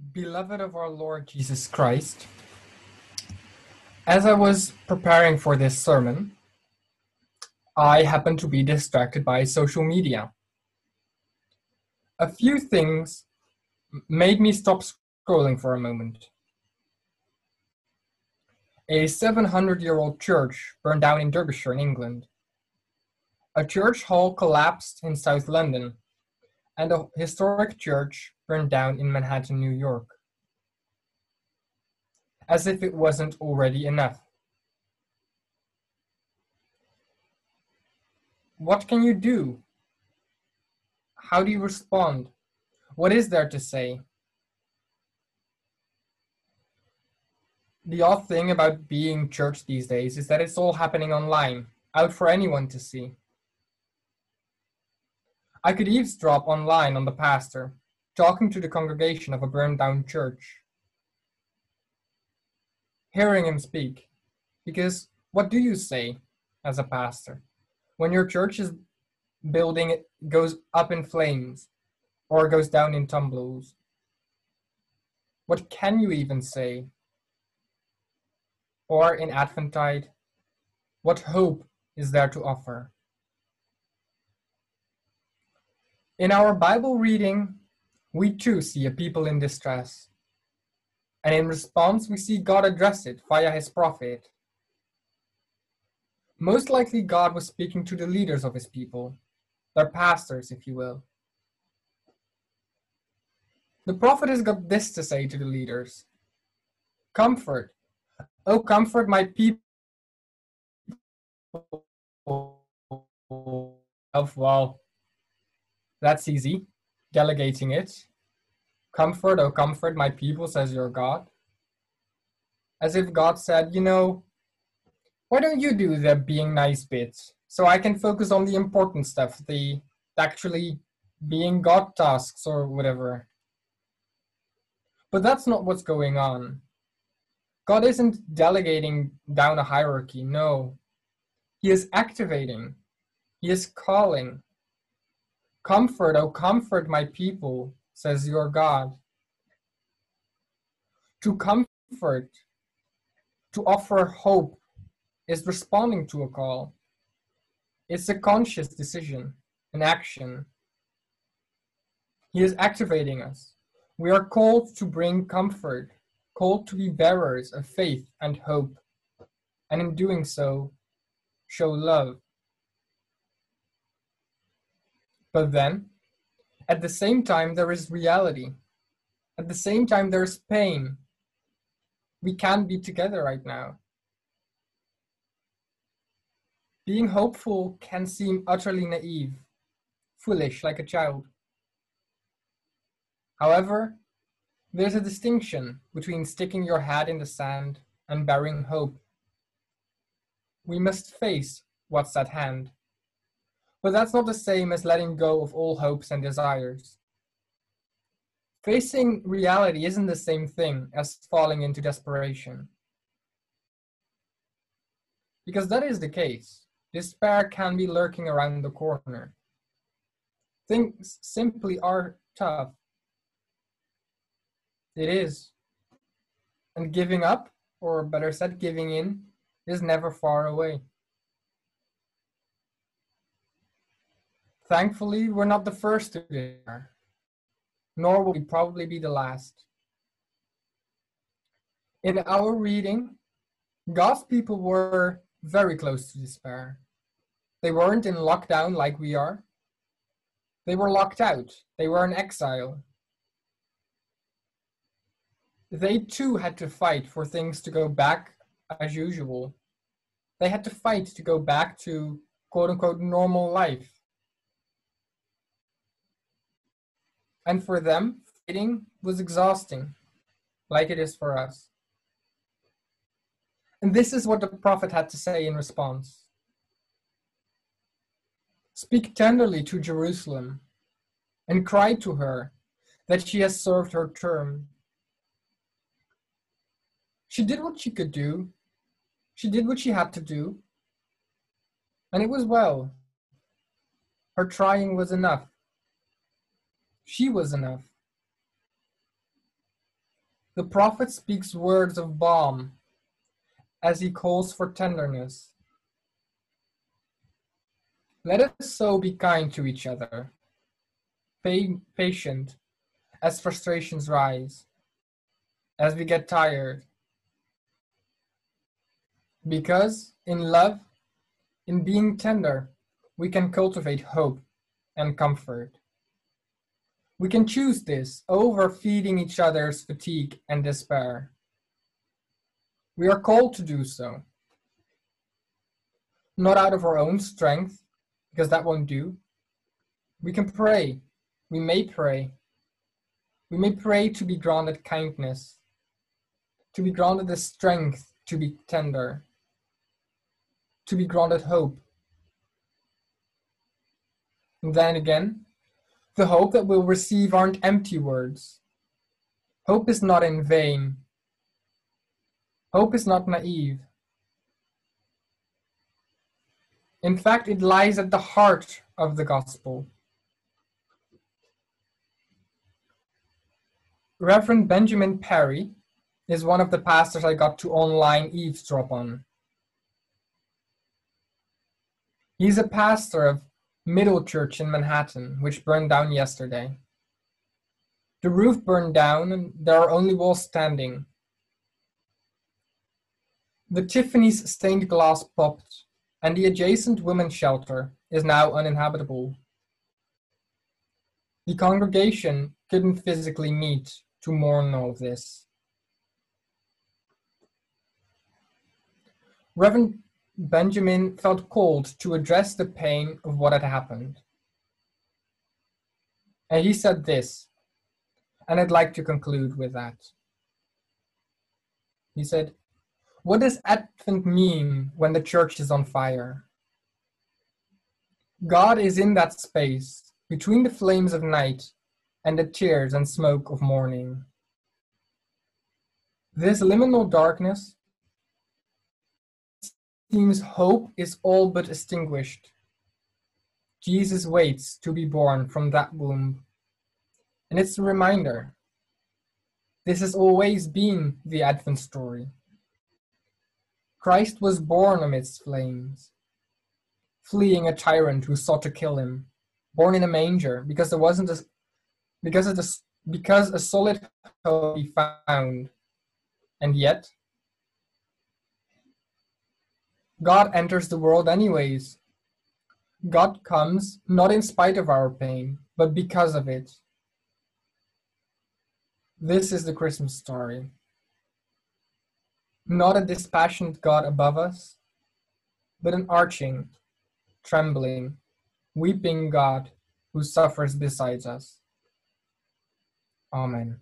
Beloved of our Lord Jesus Christ, as I was preparing for this sermon, I happened to be distracted by social media. A few things made me stop scrolling for a moment. A 700 year old church burned down in Derbyshire, in England. A church hall collapsed in South London, and a historic church burned down in Manhattan, New York. As if it wasn't already enough. What can you do? How do you respond? What is there to say? The odd thing about being church these days is that it's all happening online, out for anyone to see. I could eavesdrop online on the pastor, talking to the congregation of a burned down church. Hearing him speak. Because what do you say as a pastor? When your church is building goes up in flames or goes down in tumbles? What can you even say? Or in Adventide, what hope is there to offer? In our Bible reading, we too see a people in distress. And in response, we see God address it via his prophet. Most likely, God was speaking to the leaders of his people, their pastors, if you will. The prophet has got this to say to the leaders Comfort, oh, comfort my people. Of well, that's easy delegating it. Comfort, oh, comfort my people, says your God. As if God said, you know, why don't you do the being nice bits so I can focus on the important stuff, the actually being God tasks or whatever. But that's not what's going on. God isn't delegating down a hierarchy, no. He is activating, He is calling, Comfort, O comfort my people, says your God. To comfort, to offer hope, is responding to a call. It's a conscious decision, an action. He is activating us. We are called to bring comfort, called to be bearers of faith and hope, and in doing so, show love. But then, at the same time, there is reality. At the same time, there's pain. We can't be together right now. Being hopeful can seem utterly naive, foolish like a child. However, there's a distinction between sticking your head in the sand and bearing hope. We must face what's at hand. But that's not the same as letting go of all hopes and desires. Facing reality isn't the same thing as falling into desperation. Because that is the case. Despair can be lurking around the corner. Things simply are tough. It is. And giving up, or better said, giving in, is never far away. Thankfully, we're not the first to despair, nor will we probably be the last. In our reading, God's people were very close to despair. They weren't in lockdown like we are. They were locked out. They were in exile. They too had to fight for things to go back as usual. They had to fight to go back to quote unquote normal life. And for them, fighting was exhausting, like it is for us. And this is what the prophet had to say in response Speak tenderly to Jerusalem and cry to her that she has served her term. She did what she could do, she did what she had to do, and it was well. Her trying was enough. She was enough. The prophet speaks words of balm as he calls for tenderness. Let us so be kind to each other, patient as frustrations rise, as we get tired. Because in love, in being tender, we can cultivate hope and comfort. We can choose this over feeding each other's fatigue and despair. We are called to do so. Not out of our own strength, because that won't do. We can pray. We may pray. We may pray to be granted kindness, to be granted the strength to be tender, to be granted hope. And then again, the hope that we'll receive aren't empty words. Hope is not in vain. Hope is not naive. In fact, it lies at the heart of the gospel. Reverend Benjamin Perry is one of the pastors I got to online eavesdrop on. He's a pastor of Middle Church in Manhattan, which burned down yesterday. The roof burned down and there are only walls standing. The Tiffany's stained glass popped and the adjacent women's shelter is now uninhabitable. The congregation couldn't physically meet to mourn all this. Reverend Benjamin felt called to address the pain of what had happened. And he said this, and I'd like to conclude with that. He said, what does Advent mean when the church is on fire? God is in that space between the flames of night and the tears and smoke of morning. This liminal darkness seems hope is all but extinguished. Jesus waits to be born from that womb. And it's a reminder. This has always been the Advent story. Christ was born amidst flames, fleeing a tyrant who sought to kill him, born in a manger because there wasn't a because of the because a solid hope be found, and yet God enters the world anyways. God comes not in spite of our pain, but because of it. This is the Christmas story. Not a dispassionate God above us, but an arching, trembling, weeping God who suffers beside us. Amen.